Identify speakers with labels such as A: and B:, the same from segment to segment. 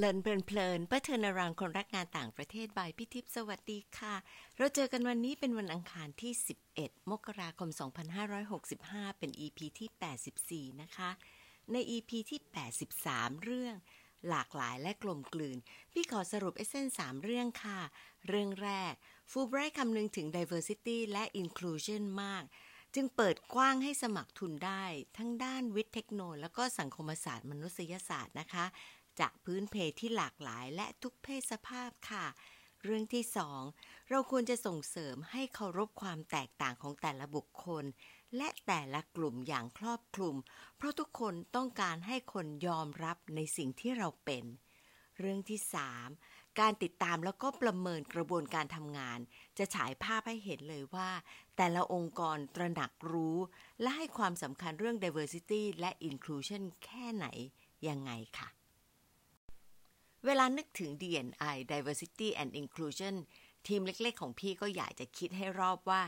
A: เลินเพลินเพลินเพื่อเทินรังคนรักงานต่างประเทศบายพี่ทิพสวัสดีค่ะ เราเจอกันวันนี้เป็นวันอังคารที่ 11 มกราคม 2565 เป็น EP ที่ 84 นะคะ ใน EP ที่ 83 เรื่อง หลากหลายและกลมกลืน พี่ขอสรุปเอเซนสามเรื่องค่ะ เรื่องแรกฟูไบรท์คำนึงถึง diversity และ inclusion มากจึงเปิดกว้างให้สมัครทุนได้ ทั้งด้านวิทย์เทคโนโลยีและก็สังคมศาสตร์มนุษยศาสตร์นะคะ จากพื้นเพที่หลากหลายและทุกเพศสภาพค่ะ เรื่องที่สองเราควรจะส่งเสริมให้เคารพความแตกต่างของแต่ละบุคคล และแต่ละกลุ่มอย่างครอบคลุม เพราะทุกคนต้องการให้คนยอมรับในสิ่งที่เราเป็น เรื่องที่สามการติดตามแล้วก็ประเมินกระบวนการทำงาน จะฉายภาพให้เห็นเลยว่า แต่ละองค์กรตระหนักรู้ และให้ความสำคัญเรื่อง diversity และ inclusion แค่ไหนยังไงค่ะ เวลานึกถึง D&I Diversity and Inclusion ทีมเล็กๆ ของพี่ก็อยากจะคิดให้รอบว่า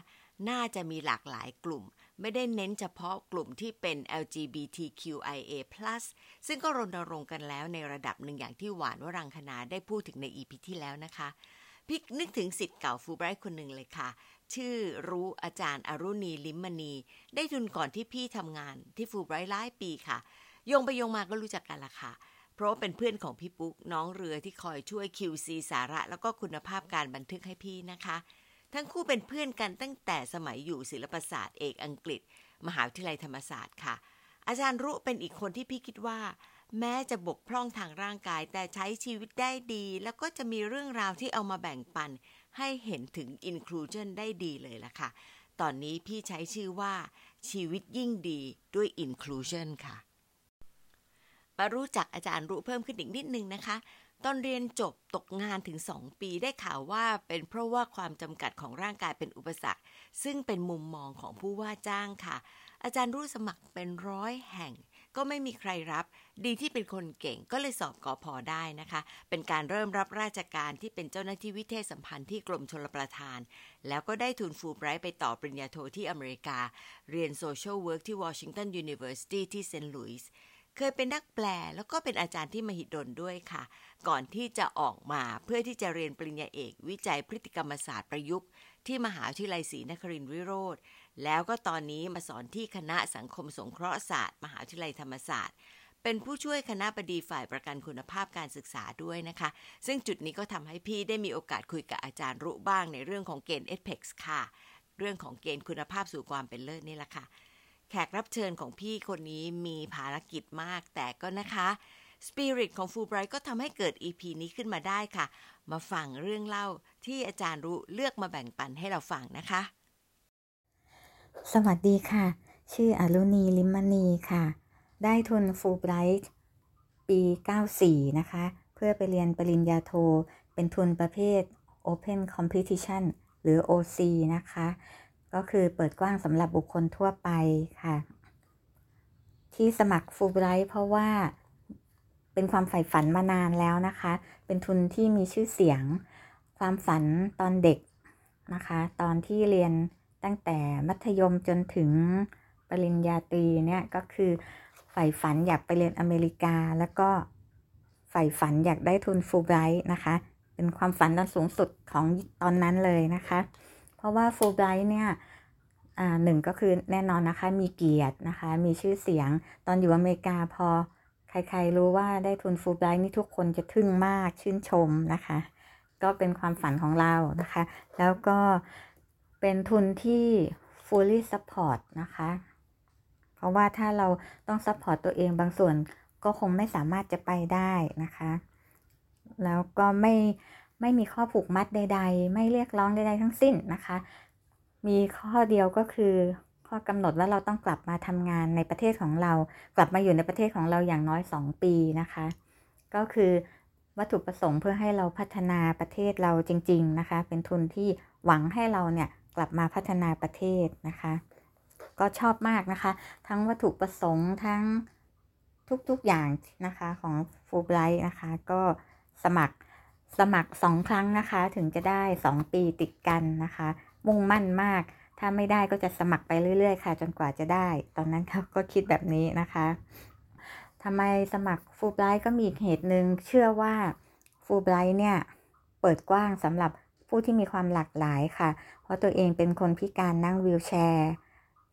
A: น่าจะมีหลากหลายกลุ่ม ไม่ได้เน้นเฉพาะกลุ่มที่เป็น LGBTQIA+ ซึ่งก็รณรงค์กันแล้วในระดับหนึ่งอย่างที่หวานวรังคณาได้พูดถึงใน EP ที่แล้วนะคะ พี่นึกถึงสิทธิ์เก่าฟูไบรท์คนหนึ่งเลยค่ะชื่อรู้อาจารย์อรุณีลิมมณี ได้ทุนก่อนที่พี่ทำงานที่ฟูไบรท์หลายปีค่ะยงไปยงมาก็รู้จักกันละค่ะ เพราะเป็นเพื่อนของพี่ปุ๊กน้องเรือที่คอยช่วย QC สาระ แล้วก็คุณภาพการบันทึกให้พี่นะคะ ทั้งคู่เป็นเพื่อนกันตั้งแต่สมัยอยู่ศิลปศาสตร์เอกอังกฤษ มหาวิทยาลัยธรรมศาสตร์ค่ะ อาจารย์รุเป็นอีกคนที่พี่คิดว่า แม้จะบกพร่องทางร่างกายแต่ใช้ชีวิตได้ดี แล้วก็จะมีเรื่องราวที่เอามาแบ่งปัน ให้เห็นถึง inclusion ได้ดีเลยล่ะค่ะ ตอนนี้พี่ใช้ชื่อว่าชีวิตยิ่งดีด้วย inclusion ค่ะ มารู้จักอาจารย์รู้เพิ่มขึ้นอีกนิดนึงนะคะ ตอนเรียนจบตกงานถึง 2 ปีได้ข่าวว่าเป็นเพราะว่าความจำกัดของร่างกายเป็นอุปสรรค ซึ่งเป็นมุมมองของผู้ว่าจ้างค่ะ อาจารย์รู้สมัครเป็นร้อยแห่ง ก็ไม่มีใครรับ ดีที่เป็นคนเก่งก็เลยสอบกอพอได้นะคะ เป็นการเริ่มรับราชการที่เป็นเจ้าหน้าที่วิเทศสัมพันธ์ที่กรมชลประทาน แล้วก็ได้ทุนฟูลไบรท์ไปต่อปริญญาโทที่อเมริกา เรียน social work ที่ Washington University ที่เซนต์หลุยส์ เคยเป็นนักแปลแล้วก็เป็นอาจารย์ที่มหิดลด้วยค่ะ ก่อนที่จะออกมาเพื่อที่จะเรียนปริญญาเอก วิจัยพฤติกรรมศาสตร์ประยุกต์ ที่มหาวิทยาลัยศรีนครินทรวิโรฒ แล้วก็ตอนนี้มาสอนที่คณะสังคมสงเคราะห์ศาสตร์ มหาวิทยาลัยธรรมศาสตร์ เป็นผู้ช่วยคณะบดีฝ่ายประกันคุณภาพการศึกษาด้วยนะคะ ซึ่งจุดนี้ก็ทำให้พี่ได้มีโอกาสคุยกับอาจารย์รุบ้างในเรื่องของเกณฑ์เอ p e x ค่ะ เรื่องของเกณฑ์คุณภาพสู่ความเป็นเลิศนี่แหละค่ะ แขกรับเชิญของพี่คนนี้มีภารกิจมากแต่ก็นะคะสปิริตของฟูไบรท์ก็ทำให้เกิด EP นี้ขึ้นมาได้ค่ะ มาฟังเรื่องเล่าที่อาจารย์รู้เลือกมาแบ่งปันให้เราฟังนะคะ
B: สวัสดีค่ะ ชื่ออรุณีลิมมณีค่ะ ได้ทุนฟูไบรท์ปี 94 นะคะ เพื่อไปเรียนปริญญาโท เป็นทุนประเภท Open Competition หรือ OC นะคะ ก็คือเปิดกว้างสำหรับบุคคลทั่วไปค่ะ ที่สมัครฟูลไบรท์เพราะว่าเป็นความใฝ่ฝันมานานแล้วนะคะ เป็นทุนที่มีชื่อเสียง ความฝันตอนเด็กนะคะ ตอนที่เรียนตั้งแต่มัธยมจนถึงปริญญาตรีเนี่ยก็คือใฝ่ฝันอยากไปเรียนอเมริกา แล้วก็ใฝ่ฝันอยากได้ทุนฟูลไบรท์นะคะ เป็นความฝันตอนสูงสุดของตอนนั้นเลยนะคะ เพราะว่าฟูลไบรท์เนี่ยหนึ่งก็คือแน่นอนนะคะ มีเกียรตินะคะ มีชื่อเสียง ตอนอยู่อเมริกาพอใครๆรู้ว่าได้ทุนฟูลไบรท์นี่ทุกคนจะทึ่งมากชื่นชมนะคะ ก็เป็นความฝันของเรานะคะ แล้วก็เป็นทุนที่ fully support นะคะ เพราะว่าถ้าเราต้อง support ตัวเองบางส่วนก็คงไม่สามารถจะไปได้นะคะ แล้วก็ไม่ ไม่มีข้อผูกมัดใด ๆ ไม่เรียกร้องใดๆทั้งสิ้นนะคะ มีข้อเดียวก็คือข้อกำหนดว่าเราต้องกลับมาทำงานในประเทศของเรา กลับมาอยู่ในประเทศของเราอย่างน้อย 2 ปีนะคะ ก็คือวัตถุประสงค์เพื่อให้เราพัฒนาประเทศเราจริง ๆนะคะ เป็นทุนที่หวังให้เราเนี่ยกลับมาพัฒนาประเทศนะคะ ก็ชอบมากนะคะ ทั้งวัตถุประสงค์ทั้งทุกๆอย่างนะคะของฟูไบรท์นะคะ ก็สมัคร สมัครสองครั้งนะคะ ถึงจะได้สองปีติดกันนะคะ มุ่งมั่นมาก ถ้าไม่ได้ก็จะสมัครไปเรื่อย ๆ ค่ะ จนกว่าจะได้ ตอนนั้นเขาก็คิดแบบนี้นะคะทำไมสมัครฟูไบรท์ก็มีอีกเหตุหนึ่งเชื่อว่าฟูไบรท์เนี่ย เปิดกว้างสำหรับผู้ที่มีความหลากหลายค่ะ เพราะตัวเองเป็นคนพิการนั่งวีลแชร์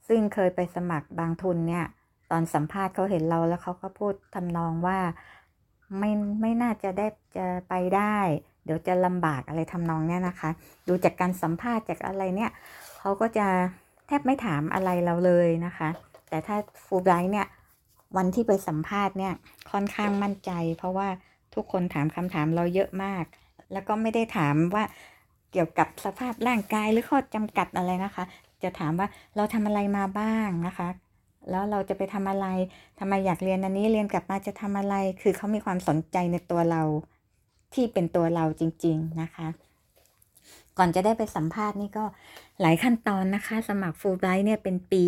B: ซึ่งเคยไปสมัครบางทุนเนี่ย ตอนสัมภาษณ์เขาเห็นเราแล้วเขาก็พูดทำนองว่า ไม่ไม่น่าจะได้จะไปได้ เดี๋ยวจะลำบากอะไรทำนองเนี้ยนะคะ ดูจากการสัมภาษณ์จากอะไรเนี่ยเขาก็จะแทบไม่ถามอะไรเราเลยนะคะ แต่ถ้าฟูไบรท์เนี่ยวันที่ไปสัมภาษณ์เนี่ยค่อนข้างมั่นใจ เพราะว่าทุกคนถามคำถามเราเยอะมาก แล้วก็ไม่ได้ถามว่าเกี่ยวกับสภาพร่างกายหรือข้อจำกัดอะไรนะคะ จะถามว่าเราทำอะไรมาบ้างนะคะ แล้วเราจะไปทำอะไรทำไมอยากเรียนอันนี้เรียนกลับมาจะทำอะไร คือเขามีความสนใจในตัวเราที่เป็นตัวเราจริง ๆนะคะ ก่อนจะได้ไปสัมภาษณ์นี่ก็หลายขั้นตอนนะคะ สมัครฟูลไบรท์เนี่ยเป็นปี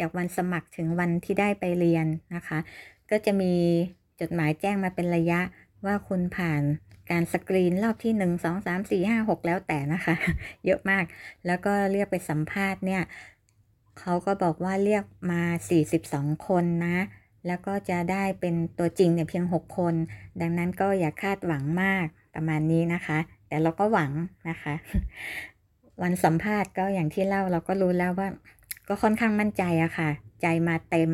B: จากวันสมัครถึงวันที่ได้ไปเรียนนะคะ ก็จะมีจดหมายแจ้งมาเป็นระยะว่าคุณผ่านการสกรีนรอบที่ 1 2 3 4 5 6 แล้วแต่นะคะ เยอะมาก แล้วก็เรียกไปสัมภาษณ์เนี่ย เขาก็บอกว่าเรียกมา 42 คนนะ แล้วก็จะได้เป็นตัวจริงเนี่ยเพียง 6 คน ดังนั้นก็อย่าคาดหวังมากประมาณนี้นะคะ แต่เราก็หวังนะคะ วันสัมภาษณ์ก็อย่างที่เล่าเราก็รู้แล้วว่า ก็ค่อนข้างมั่นใจอะค่ะ ใจมาเต็ม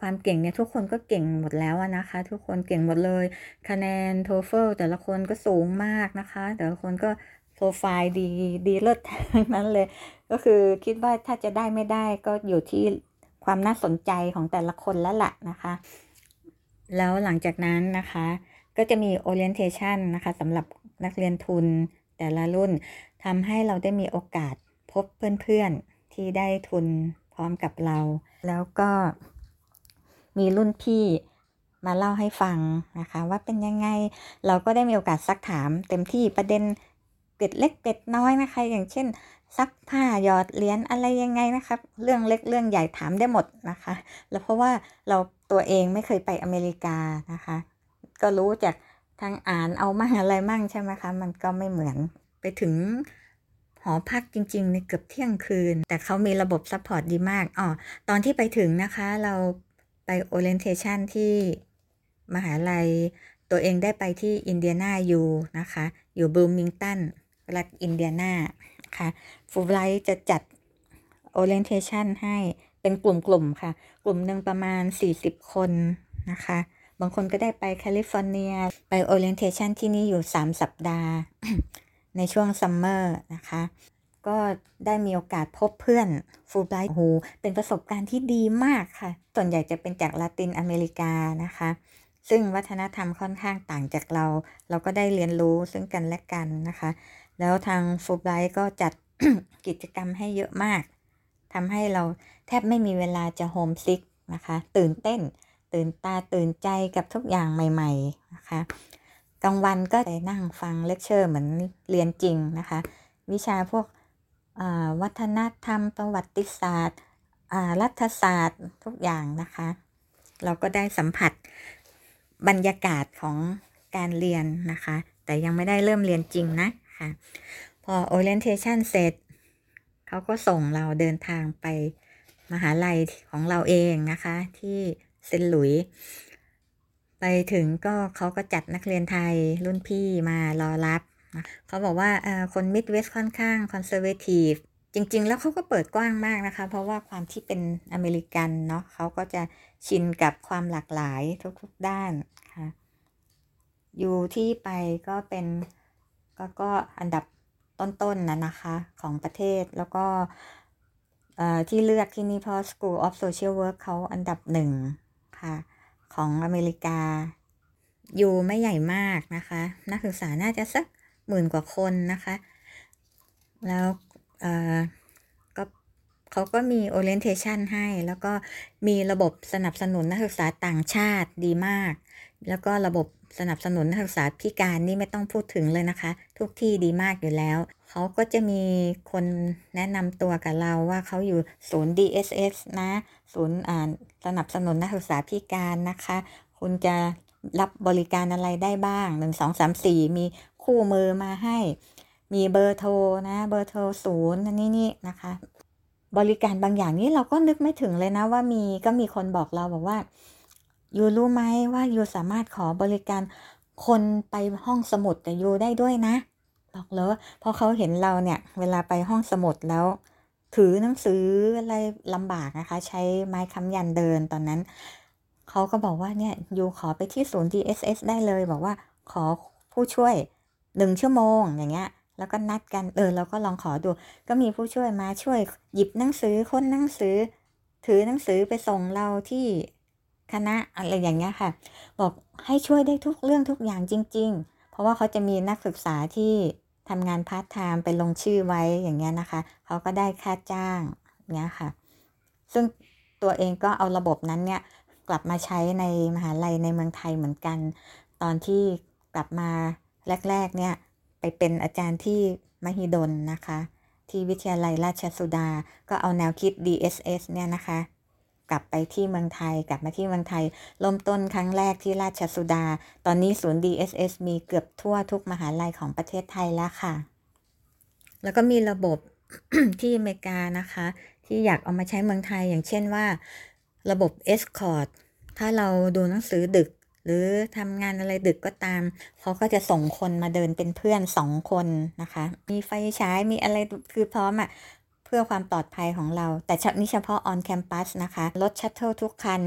B: ความเก่งเนี่ยทุกคนก็เก่งหมดแล้วนะคะ ทุกคนเก่งหมดเลย คะแนนโทเฟลแต่ละคนก็สูงมากนะคะ แต่ละคนก็ โปรไฟล์ดีดีเลิศทั้งนั้นเลย ก็คือคิดว่าถ้าจะได้ไม่ได้ก็อยู่ที่ความน่าสนใจของแต่ละคนแล้วล่ะนะคะ แล้วหลังจากนั้นนะคะ ก็จะมี orientation นะคะสำหรับนักเรียนทุนแต่ละรุ่นทำให้เราได้มีโอกาสพบเพื่อนๆ ที่ได้ทุนพร้อมกับเรา แล้วก็มีรุ่นพี่มาเล่าให้ฟังนะคะ ว่าเป็นยังไงเราก็ได้มีโอกาสซักถามเต็มที่ประเด็น เกร็ดเล็กเกร็ดน้อยนะคะ อย่างเช่น ซักผ้าหยอดเหรียญอะไรยังไงนะครับเรื่องเล็กเรื่องใหญ่ถามได้หมดนะคะ แล้วเพราะว่าเราตัวเองไม่เคยไปอเมริกานะคะ ก็รู้จากทางอ่านเอามั่งอะไรมั่งใช่ไหมคะ มันก็ไม่เหมือนไปถึงหอพักจริงๆในเกือบเที่ยงคืน แต่เขามีระบบ support ดีมากอ๋อตอนที่ไปถึงนะคะเราไป orientation ที่มหาลัย ตัวเองได้ไปที่ Indiana U นะคะ อยู่บลูมิงตัน รัฐอินเดียนาค่ะฟูไลท์จะจัด orientation ให้เป็นกลุ่มๆค่ะ กลุ่มหนึ่งประมาณ 40 คนนะคะ บางคนก็ได้ไปแคลิฟอร์เนีย ไป orientation ที่นี่อยู่ 3 สัปดาห์ ในช่วง summer นะคะ ก็ได้มีโอกาสพบเพื่อนฟูไบรท์โหเป็นประสบการณ์ที่ดีมากค่ะ ส่วนใหญ่จะเป็นจากลาตินอเมริกานะคะ ซึ่งวัฒนธรรมค่อนข้างต่างจากเรา เราก็ได้เรียนรู้ซึ่งกันและกันนะคะ แล้วทางฟูไบรท์ก็จัดกิจกรรมให้เยอะมากทำให้เราแทบไม่มีเวลาจะ homesick นะคะ ตื่นเต้น ตื่นตาตื่นใจกับทุกอย่างใหม่ ๆนะคะกลางวันก็ได้นั่งฟังเลคเชอร์เหมือนเรียนจริงนะคะ วิชาพวกวัฒนธรรม ประวัติศาสตร์รัฐศาสตร์ทุกอย่างนะคะ เราก็ได้สัมผัสบรรยากาศของการเรียนนะคะ แต่ยังไม่ได้เริ่มเรียนจริงนะ ค่ะพอ orientation เสร็จเขาก็ส่งเราเดินทางไปมหาลัยของเราเองนะคะ ที่เซนต์หลุยส์ ไปถึงก็เขาก็จัดนักเรียนไทยรุ่นพี่มารอรับ เขาบอกว่าคน Midwest ค่อนข้าง conservative จริง ๆ แล้วเขาก็เปิดกว้างมากนะคะ เพราะว่าความที่เป็นอเมริกันเนาะเขาก็จะชินกับความหลากหลายทุกๆด้านค่ะ อยู่ที่ไปก็เป็น กก็อันดับต้นๆนนะนะคะของประเทศแล้วก็ที่เลือกที่นี่เพราะ School of Social Work เขาอันดับหนึ่งค่ะ ของอเมริกา อยู่ไม่ใหญ่มากนะคะ นักศึกษาน่าจะสักหมื่นกว่าคนนะคะ แล้วก็เขาก็มี orientation ให้แล้วก็มีระบบสนับสนุนนักศึกษาต่างชาติดีมาก แล้วก็ระบบ สนับสนุนนักศึกษาพิการนี่ไม่ต้องพูดถึงเลยนะคะ ทุกที่ดีมากอยู่แล้ว เขาก็จะมีคนแนะนำตัวกับเราว่าเขาอยู่ศูนย์ DSS นะ ศูนย์อ่านสนับสนุนนักศึกษาพิการนะคะ คุณจะรับบริการอะไรได้บ้างหนึ่งสองสามสี่มีคู่มือมาให้ มีเบอร์โทรนะเบอร์โทรศูนย์นี่นี่นะคะ บริการบางอย่างนี้เราก็นึกไม่ถึงเลยนะว่ามีก็มีคนบอกเราบอกว่า ยูรู้ไหมว่ายูสามารถขอบริการคนไปห้องสมุดกับยูได้ด้วยนะ บอกเลยพอเขาเห็นเราเนี่ยเวลาไปห้องสมุดแล้ว ถือหนังสืออะไรลำบากนะคะ ใช้ไม้ค้ำยันเดินตอนนั้น เขาก็บอกว่าเนี่ยยูขอไปที่ศูนย์ DSS ได้เลย บอกว่าขอผู้ช่วยหนึ่งชั่วโมงอย่างเงี้ยแล้วก็นัดกันเออเราก็ลองขอดู ก็มีผู้ช่วยมาช่วยหยิบหนังสือค้นหนังสือ ถือหนังสือไปส่งเราที่ คณะอะไรอย่างเงี้ยค่ะ บอกให้ช่วยได้ทุกเรื่องทุกอย่างจริง ๆ เพราะว่าเขาจะมีนักศึกษาที่ทำงานพาร์ทไทม์ไปลงชื่อไว้อย่างเงี้ยนะคะ เขาก็ได้ค่าจ้างเงี้ยค่ะ ซึ่งตัวเองก็เอาระบบนั้นเนี่ยกลับมาใช้ในมหาลัยในเมืองไทยเหมือนกัน ตอนที่กลับมาแรกๆเนี่ยไปเป็นอาจารย์ที่มหิดลนะคะ ที่วิทยาลัยราชสุดา ก็เอาแนวคิด DSS เนี่ยนะคะ กลับไปที่เมืองไทย กลับมาที่เมืองไทยเริ่มต้นครั้งแรกที่ราชสุดา ตอนนี้ศูนย์ DSS มีเกือบทั่วทุกมหาลัยของประเทศไทยแล้วค่ะ แล้วก็มีระบบที่อเมริกานะคะ ที่อยากเอามาใช้เมืองไทยอย่างเช่นว่า ระบบ Escort ถ้าเราดูหนังสือดึก หรือทำงานอะไรดึกก็ตาม เขาก็จะส่งคนมาเดินเป็นเพื่อนสองคนนะคะ มีไฟฉายมีอะไรคือพร้อมอ่ะ เพื่อความปลอดภัยของเรา แต่อันนี้เฉพาะ on campus นะคะ รถ shuttle ทุกคัน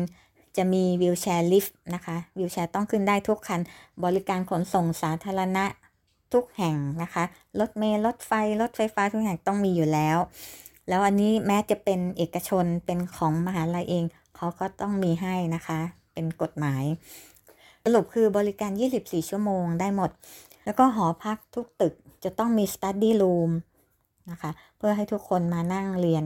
B: จะมี wheelchair lift นะคะ wheelchair ต้องขึ้นได้ทุกคัน บริการขนส่งสาธารณะทุกแห่งนะคะ รถเมล์รถไฟ รถไฟฟ้าทุกแห่งต้องมีอยู่แล้ว แล้วอันนี้แม้จะเป็นเอกชนเป็นของมหาลัยเอง เขาก็ต้องมีให้นะคะ เป็นกฎหมาย สรุปคือบริการ 24 ชั่วโมงได้หมด แล้วก็หอพักทุกตึกจะต้องมี study room นะคะ เพื่อให้ทุกคนมานั่งเรียน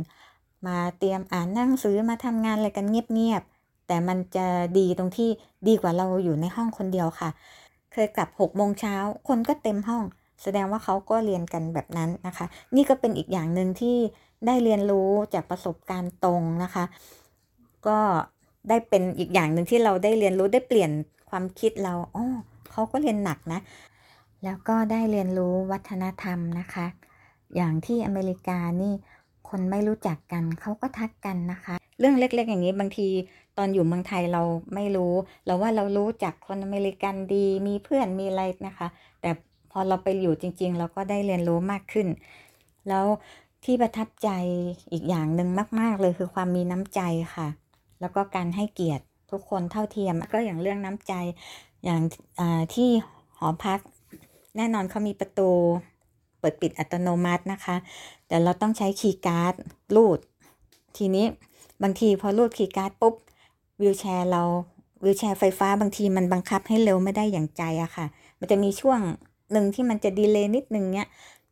B: มาเตรียมอ่านนั่งสือมาทำงานอะไรกันเงียบๆแต่มันจะดีตรงที่ดีกว่าเราอยู่ในห้องคนเดียวค่ะ เคยกลับ6โมงเช้าคนก็เต็มห้อง แสดงว่าเขาก็เรียนกันแบบนั้นนะคะ นี่ก็เป็นอีกอย่างหนึ่งที่ได้เรียนรู้จากประสบการณ์ตรงนะคะ ก็ได้เป็นอีกอย่างหนึ่งที่เราได้เรียนรู้ได้เปลี่ยนความคิดเราอ๋อเขาก็เรียนหนักนะ แล้วก็ได้เรียนรู้วัฒนธรรมนะคะ อย่างที่อเมริกานี่คนไม่รู้จักกันเขาก็ทักกันนะคะ เรื่องเล็กๆ อย่างนี้บางทีตอนอยู่เมืองไทยเราไม่รู้ เราว่าเรารู้จักคนอเมริกันดีมีเพื่อนมีอะไรนะคะ แต่พอเราไปอยู่จริง ๆ เราก็ได้เรียนรู้มากขึ้น แล้วที่ประทับใจอีกอย่างหนึ่งมาก ๆ เลยคือความมีน้ำใจค่ะ แล้วก็การให้เกียรติทุกคนเท่าเทียมก็อย่างเรื่องน้ำใจอย่างที่หอพัก แน่นอนเขามีประตู เปิดปิดอัตโนมัตินะคะ แต่เราต้องใช้คีย์การ์ดรูด ทีนี้บางทีพอรูดคีย์การ์ดปุ๊บวิวแชร์เราวิวแชร์ไฟฟ้าบางทีมันบังคับให้เร็วไม่ได้อย่างใจอะค่ะ มันจะมีช่วงหนึ่งที่มันจะดีเลย์นิดนึงเนี้ย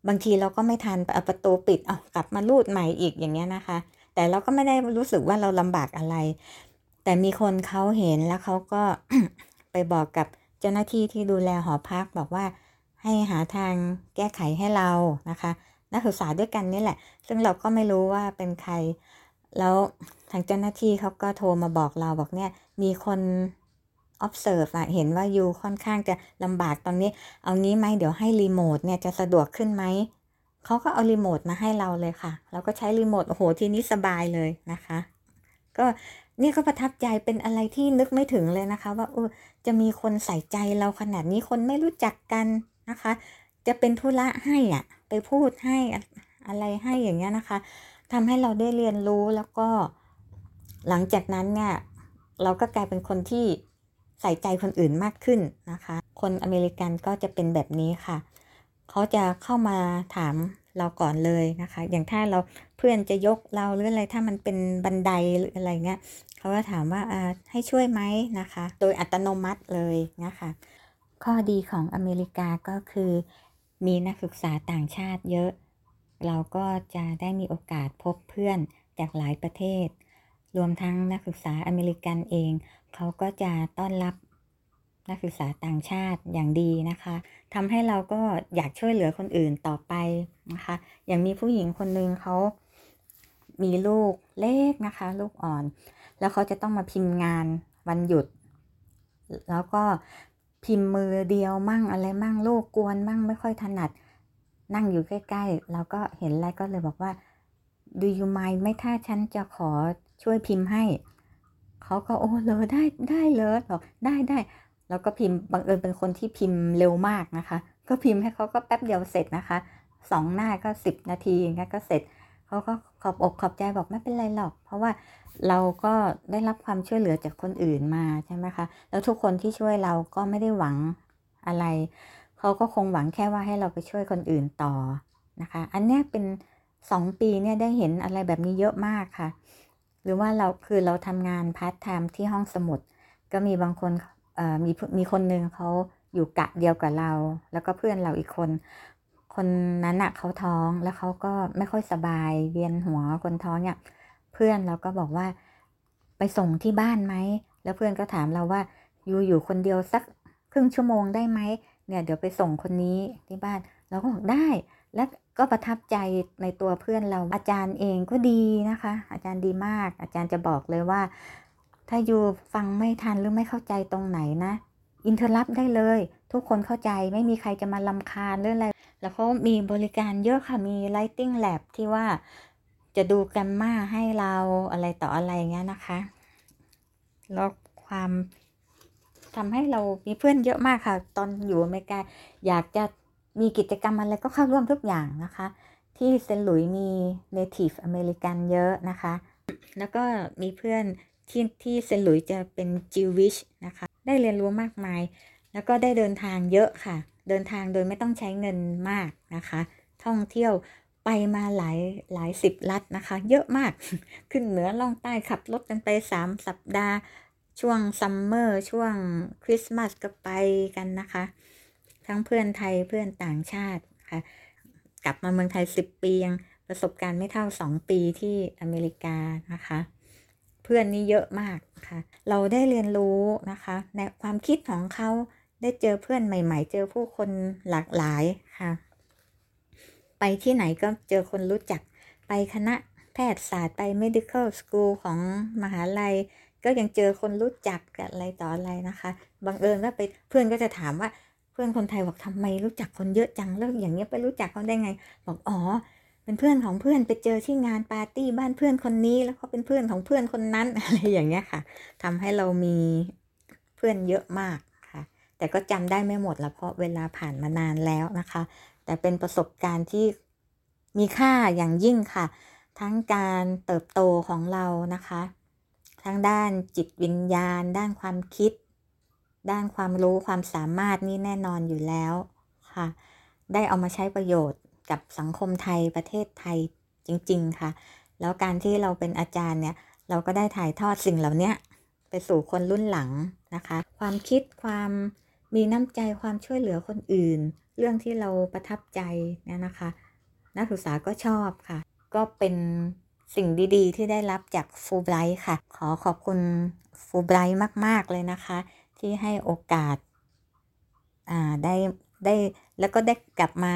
B: บางทีเราก็ไม่ทันเอาประตูปิดเอากลับมาลูดใหม่อีกอย่างเงี้ยนะคะ แต่เราก็ไม่ได้รู้สึกว่าเราลำบากอะไร แต่มีคนเขาเห็นแล้วเขาก็ไปบอกกับเจ้าหน้าที่ที่ดูแลหอพักบอกว่า ให้หาทางแก้ไขให้เรานะคะ นักศึกษาด้วยกันนี่แหละ ซึ่งเราก็ไม่รู้ว่าเป็นใคร แล้วทางเจ้าหน้าที่เขาก็โทรมาบอกเราบอกเนี่ยมีคน observe อะเห็นว่ายูค่อนข้างจะลำบากตอนนี้ เอางี้ไหมเดี๋ยวให้รีโมทเนี่ยจะสะดวกขึ้นไหมเขาก็เอารีโมทมาให้เราเลยค่ะ เราก็ใช้รีโมทโอ้โหทีนี้สบายเลยนะคะ ก็นี่ก็ประทับใจเป็นอะไรที่นึกไม่ถึงเลยนะคะ ว่าเออจะมีคนใส่ใจเราขนาดนี้คนไม่รู้จักกัน นะคะ จะเป็นธุระให้อะ ไปพูดให้อะไรให้อย่างเงี้ยนะคะทำให้เราได้เรียนรู้แล้วก็ หลังจากนั้นเนี่ย เราก็กลายเป็นคนที่ใส่ใจคนอื่นมากขึ้นนะคะ คนอเมริกันก็จะเป็นแบบนี้ค่ะ เขาจะเข้ามาถามเราก่อนเลยนะคะ อย่างถ้าเราเพื่อนจะยกเราหรืออะไรถ้ามันเป็นบันไดหรืออะไรเงี้ยเขาก็ถามว่าให้ช่วยไหมนะคะ โดยอัตโนมัติเลยนะคะ ข้อดีของอเมริกาก็คือ มีนักศึกษาต่างชาติเยอะ เราก็จะได้มีโอกาสพบเพื่อนจากหลายประเทศ รวมทั้งนักศึกษาอเมริกันเอง เขาก็จะต้อนรับนักศึกษาต่างชาติอย่างดีนะคะทำให้เราก็อยากช่วยเหลือคนอื่นต่อไปนะคะ อย่างมีผู้หญิงคนหนึ่งเขามีลูกเล็กนะคะ ลูกอ่อน แล้วเขาจะต้องมาพิมพ์งานวันหยุด แล้วก็ พิมพ์มือเดียวมั่งอะไรมั่งลูกกวนมั่งไม่ค่อยถนัด นั่งอยู่ใกล้ๆเราก็เห็นแล้วก็เลยบอกว่า do you mind ไม่ถ้าฉันจะขอช่วยพิมพ์ให้ เขาก็โอ้เลยได้ได้เลยบอกได้ได้แล้วก็พิมพ์บังเอิญเป็นคนที่พิมพ์เร็วมากนะคะ ก็พิมพ์ให้เขาก็แป๊บเดียวเสร็จนะคะสองหน้าก็สิบนาทีงั้นก็เสร็จเขาก็ ขอบอกขอบใจบอกไม่เป็นไรหรอก เพราะว่าเราก็ได้รับความช่วยเหลือจากคนอื่นมาใช่ไหมคะแล้วทุกคนที่ช่วยเราก็ไม่ได้หวังอะไร เขาก็คงหวังแค่ว่าให้เราไปช่วยคนอื่นต่อนะคะ อันนี้เป็นสองปีเนี่ยได้เห็นอะไรแบบนี้เยอะมากค่ะ หรือว่าเราคือเราทำงานพาร์ทไทม์ที่ห้องสมุด ก็มีบางคนมีมีคนหนึ่งเขาอยู่กะเดียวกับเรา แล้วก็เพื่อนเราอีกคน คนนั้นอะเขาท้องแล้วเขาก็ไม่ค่อยสบายเวียนหัวคนท้องเนี่ยเพื่อนเราก็บอกว่าไปส่งที่บ้านไหมแล้วเพื่อนก็ถามเราว่าอยู่อยู่คนเดียวสักครึ่งชั่วโมงได้ไหมเนี่ยเดี๋ยวไปส่งคนนี้ที่บ้านเราก็บอกได้ และก็ประทับใจในตัวเพื่อนเราอาจารย์เองก็ดีนะคะ อาจารย์ดีมาก อาจารย์จะบอกเลยว่า ถ้าอยู่ฟังไม่ทันหรือไม่เข้าใจตรงไหนนะอินเทอร์ลับได้เลย ทุกคนเข้าใจไม่มีใครจะมาลำคาญเรื่องอะไร แล้วเขามีบริการเยอะค่ะ มี Lighting Lab ที่ว่าจะดูแกรมมาให้เราอะไรต่ออะไรเงี้ยนะคะ แล้วความทำให้เรามีเพื่อนเยอะมากค่ะ ตอนอยู่อเมริกาอยากจะมีกิจกรรมอะไรก็เข้าร่วมทุกอย่างนะคะ ที่เซนหลุยมี Native American เยอะนะคะ แล้วก็มีเพื่อนที่ที่เซนหลุยจะเป็น Jewish นะคะ ได้เรียนรู้มากมาย แล้วก็ได้เดินทางเยอะค่ะ เดินทางโดยไม่ต้องใช้เงินมากนะคะ ท่องเที่ยวไปมาหลายหลายสิบลัดนะคะ เยอะมากขึ้นเหนือล่องใต้ขับรถกันไปสามสัปดาห์ ช่วงซัมเมอร์ช่วงคริสต์มาสก็ไปกันนะคะ ทั้งเพื่อนไทยเพื่อนต่างชาติค่ะ กลับมาเมืองไทยสิบปียังประสบการณ์ไม่เท่าสองปีที่อเมริกานะคะ เพื่อนนี่เยอะมากค่ะ เราได้เรียนรู้นะคะ ในความคิดของเขา ได้เจอเพื่อนใหม่ ๆ เจอผู้คนหลากหลายค่ะ ไปที่ไหนก็เจอคนรู้จัก ไปคณะแพทยศาสตร์ไป medical school ของมหาลัย ก็ยังเจอคนรู้จักอะไรต่ออะไรนะคะ บังเอิญว่าไปเพื่อนก็จะถามว่าเพื่อนคนไทยบอกทำไมรู้จักคนเยอะจังแล้วอย่างเงี้ยไปรู้จักเขาได้ไง บอกอ๋อเป็นเพื่อนของเพื่อนไปเจอที่งานปาร์ตี้บ้านเพื่อนคนนี้ แล้วเขาเป็นเพื่อนของเพื่อนคนนั้นอะไรอย่างเงี้ยค่ะทำให้เรามีเพื่อนเยอะมาก แต่ก็จำได้ไม่หมดละเพราะเวลาผ่านมานานแล้วนะคะ แต่เป็นประสบการณ์ที่มีค่าอย่างยิ่งค่ะ ทั้งการเติบโตของเรานะคะ ทั้งด้านจิตวิญญาณ ด้านความคิด ด้านความรู้ความสามารถนี่แน่นอนอยู่แล้วค่ะ ได้เอามาใช้ประโยชน์กับสังคมไทยประเทศไทยจริง ๆ ค่ะ แล้วการที่เราเป็นอาจารย์เนี่ย เราก็ได้ถ่ายทอดสิ่งเหล่านี้ไปสู่คนรุ่นหลังนะคะ ความคิดความ มีน้ำใจความช่วยเหลือคนอื่น เรื่องที่เราประทับใจเนี่ยนะคะ นักศึกษาก็ชอบค่ะ ก็เป็นสิ่งดีๆ ที่ได้รับจากฟูไบรท์ค่ะ ขอขอบคุณฟูไบรท์มาก ๆ เลยนะคะ ที่ให้โอกาสอ่าได้ได้แล้วก็ได้กลับมา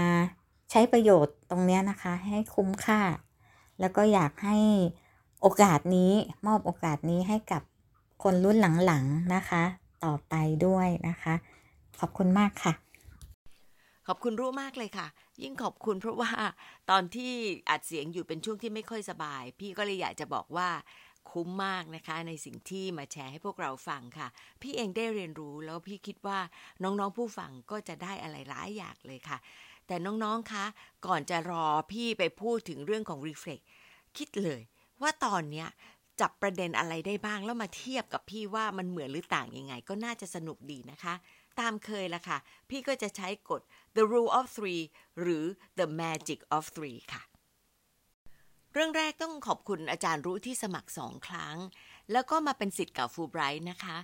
B: ใช้ประโยชน์ตรงนี้นะคะ ให้คุ้มค่า แล้วก็อยากให้โอกาสนี้มอบโอกาสนี้ให้กับคนรุ่นหลังๆนะคะ ต่อไปด้วยนะคะ ขอบคุณมากค่ะ
A: ขอบคุณรู้มากเลยค่ะ ยิ่งขอบคุณเพราะว่าตอนที่อัดเสียงอยู่เป็นช่วงที่ไม่ค่อยสบาย พี่ก็เลยอยากจะบอกว่าคุ้มมากนะคะในสิ่งที่มาแชร์ให้พวกเราฟังค่ะ พี่เองได้เรียนรู้แล้วพี่คิดว่าน้องๆผู้ฟังก็จะได้อะไรหลายอย่างเลยค่ะ แต่น้องๆคะก่อนจะรอพี่ไปพูดถึงเรื่องของ Reflect คิดเลยว่าตอนเนี้ยจับประเด็นอะไรได้บ้างแล้วมาเทียบกับพี่ว่ามันเหมือนหรือต่างยังไง ก็น่าจะสนุกดีนะคะ ตามเคยละค่ะ พี่ก็จะใช้กฎ the rule of three หรือ the magic of three ค่ะ เรื่องแรกต้องขอบคุณอาจารย์รู้ที่สมัครสองครั้ง แล้วก็มาเป็นสิทธิ์กับฟูไบรท์นะคะ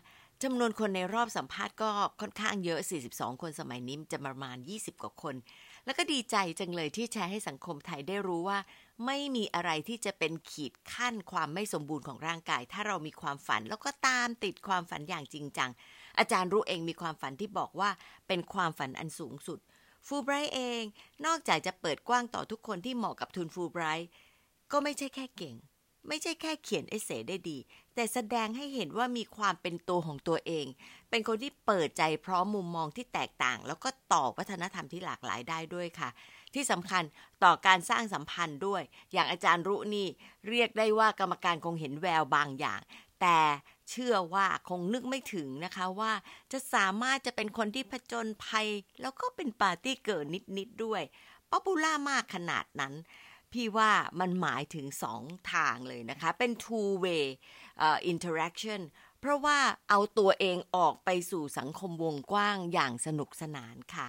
A: จำนวนคนในรอบสัมภาษณ์ก็ค่อนข้างเยอะ 42 คนสมัยนี้จะประมาณ 20 กว่าคน แล้วก็ดีใจจังเลยที่แชร์ให้สังคมไทยได้รู้ว่า ไม่มีอะไรที่จะเป็นขีดขั้นความไม่สมบูรณ์ของร่างกาย ถ้าเรามีความฝันแล้วก็ตามติดความฝันอย่างจริงจัง อาจารย์รู้เองมีความฝันที่บอกว่าเป็นความฝันอันสูงสุด ฟูไบรท์เองนอกจากจะเปิดกว้างต่อทุกคนที่เหมาะกับทุนฟูไบรท์ก็ไม่ใช่แค่เก่ง ไม่ใช่แค่เขียนเอเซได้ดี แต่แสดงให้เห็นว่ามีความเป็นตัวของตัวเอง เป็นคนที่เปิดใจพร้อมมุมมองที่แตกต่าง แล้วก็ต่อวัฒนธรรมที่หลากหลายได้ด้วยค่ะที่สำคัญต่อการสร้างสัมพันธ์ด้วย อย่างอาจารย์รุนี่เรียกได้ว่ากรรมการคงเห็นแววบางอย่าง แต่ เชื่อว่าคงนึกไม่ถึงนะคะว่าจะสามารถจะเป็นคนที่ผจญภัย แล้วก็เป็น party girl นิดๆด้วย popular มากขนาดนั้น พี่ว่ามันหมายถึงสองทางเลยนะคะ เป็น two way uh, interaction เพราะว่าเอาตัวเองออกไปสู่สังคมวงกว้างอย่างสนุกสนานค่ะ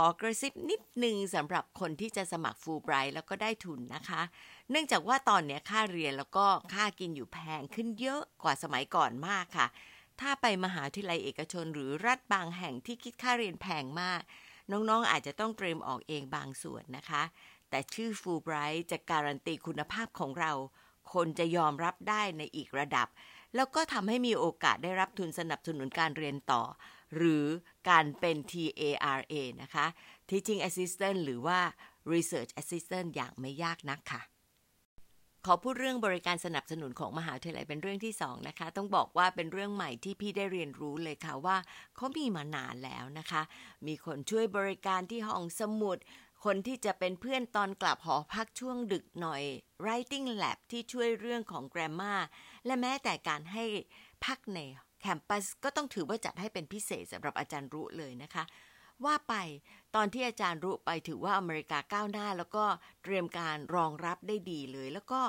A: ขอกระซิบนิดนึงสำหรับคนที่จะสมัครฟูลไบรท์แล้วก็ได้ทุนนะคะ เนื่องจากว่าตอนนี้ค่าเรียนแล้วก็ค่ากินอยู่แพงขึ้นเยอะกว่าสมัยก่อนมากค่ะ ถ้าไปมหาวิทยาลัยเอกชนหรือรัฐบางแห่งที่คิดค่าเรียนแพงมาก น้องๆอาจจะต้องเตรียมออกเองบางส่วนนะคะ แต่ชื่อฟูลไบรท์จะการันตีคุณภาพของเรา คนจะยอมรับได้ในอีกระดับ แล้วก็ทำให้มีโอกาสได้รับทุนสนับสนุนการเรียนต่อ หรือการเป็น TARA นะคะ Teaching Assistant หรือว่า Research Assistant อย่างไม่ยากนักค่ะ ขอพูดเรื่องบริการสนับสนุนของมหาวิทยาลัยเป็นเรื่องที่สองนะคะ ต้องบอกว่าเป็นเรื่องใหม่ที่พี่ได้เรียนรู้เลยค่ะว่าเขามีมานานแล้วนะคะ มีคนช่วยบริการที่ห้องสมุดคนที่จะเป็นเพื่อนตอนกลับหอพักช่วงดึกหน่อย writing lab ที่ช่วยเรื่องของ grammar และแม้แต่การให้พักใน แคมปัสก็ต้องถือว่าจัดให้เป็นพิเศษสำหรับอาจารย์รุเลยนะคะ ว่าไปตอนที่อาจารย์รู้ไปถือว่าอเมริกาก้าวหน้า แล้วก็เตรียมการรองรับได้ดีเลย แล้วก็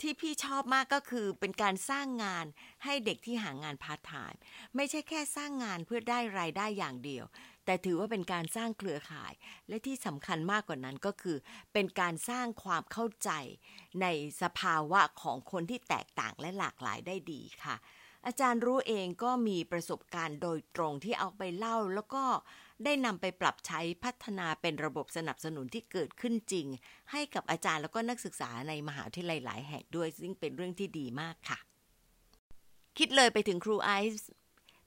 A: ที่พี่ชอบมากก็คือเป็นการสร้างงานให้เด็กที่หางานพาร์ทไทม์ไม่ใช่แค่สร้างงานเพื่อได้รายได้อย่างเดียว แต่ถือว่าเป็นการสร้างเครือข่าย และที่สำคัญมากกว่านั้นก็คือ เป็นการสร้างความเข้าใจในสภาวะของคนที่แตกต่างและหลากหลายได้ดีค่ะ อาจารย์รู้เองก็มีประสบการณ์โดยตรงที่เอาไปเล่า แล้วก็ได้นำไปปรับใช้พัฒนาเป็นระบบสนับสนุนที่เกิดขึ้นจริง ให้กับอาจารย์แล้วก็นักศึกษาในมหาวิทยาลัยหลายแห่งด้วย ซึ่งเป็นเรื่องที่ดีมากค่ะ คิดเลยไปถึงครูไอซ์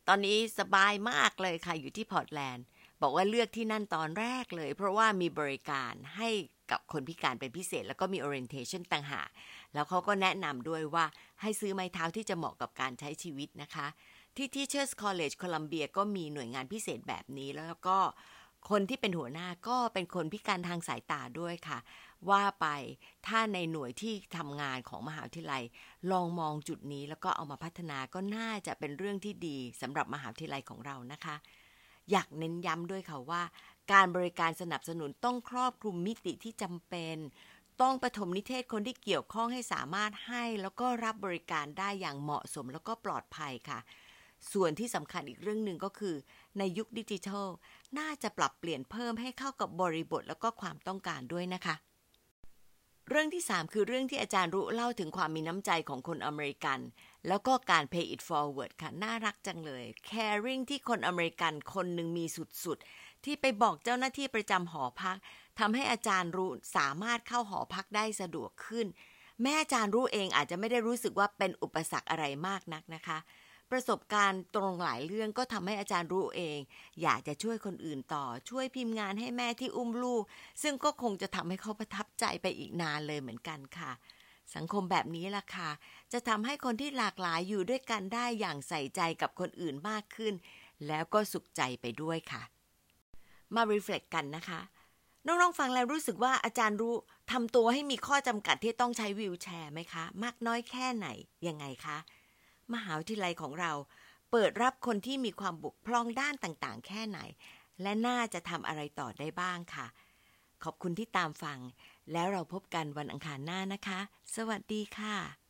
A: ตอนนี้สบายมากเลยค่ะอยู่ที่พอร์ตแลนด์ บอกว่าเลือกที่นั่นตอนแรกเลย เพราะว่ามีบริการให้ กับคนพิการเป็นพิเศษ แล้วก็มี orientation ต่างหากแล้วเขาก็แนะนำด้วยว่าให้ซื้อไม้เท้าที่จะเหมาะกับการใช้ชีวิตนะคะ ที่ Teachers College Columbia ก็มีหน่วยงานพิเศษแบบนี้แล้วก็คนที่เป็นหัวหน้าก็เป็นคนพิการทางสายตาด้วยค่ะ ว่าไปถ้าในหน่วยที่ทำงานของมหาวิทยาลัย ลองมองจุดนี้แล้วก็เอามาพัฒนาก็น่าจะเป็นเรื่องที่ดีสำหรับมหาวิทยาลัยของเรานะคะ อยากเน้นย้ำด้วยค่ะว่า การบริการสนับสนุนต้องครอบคลุมมิติที่จำเป็น ต้องปฐมนิเทศคนที่เกี่ยวข้องให้สามารถให้ แล้วก็รับบริการได้อย่างเหมาะสมแล้วก็ปลอดภัยค่ะ ส่วนที่สำคัญอีกเรื่องหนึ่งก็คือ ในยุคดิจิทัล น่าจะปรับเปลี่ยนเพิ่มให้เข้ากับบริบทแล้วก็ความต้องการด้วยนะคะเรื่องที่ 3 คือเรื่องที่อาจารย์รู้เล่าถึงความมีน้ำใจของคนอเมริกัน แล้วก็การ pay it forward ค่ะ น่ารักจังเลย caring ที่คนอเมริกันคนหนึ่งมีสุดๆ ที่ไปบอกเจ้าหน้าที่ประจำหอพักทำให้อาจารย์รู้สามารถเข้าหอพักได้สะดวกขึ้น แม่อาจารย์รู้เองอาจจะไม่ได้รู้สึกว่าเป็นอุปสรรคอะไรมากนักนะคะ ประสบการณ์ตรงหลายเรื่องก็ทำให้อาจารย์รู้เอง อยากจะช่วยคนอื่นต่อ ช่วยพิมพ์งานให้แม่ที่อุ้มลูก ซึ่งก็คงจะทำให้เขาประทับใจไปอีกนานเลยเหมือนกันค่ะสังคมแบบนี้ล่ะค่ะ จะทำให้คนที่หลากหลายอยู่ด้วยกันได้อย่างใส่ใจกับคนอื่นมากขึ้น แล้วก็สุขใจไปด้วยค่ะ มารีเฟล็กกันนะคะ น้องๆฟังแล้วรู้สึกว่าอาจารย์รู้ทำตัวให้มีข้อจำกัดที่ต้องใช้วีลแชร์ไหมคะ มากน้อยแค่ไหน ยังไงคะ มหาวิทยาลัยของเรา เปิดรับคนที่มีความบุกพร่องด้านต่างๆ แค่ไหน และน่าจะทำอะไรต่อได้บ้างค่ะ ขอบคุณที่ตามฟัง แล้วเราพบกันวันอังคารหน้านะคะ สวัสดีค่ะ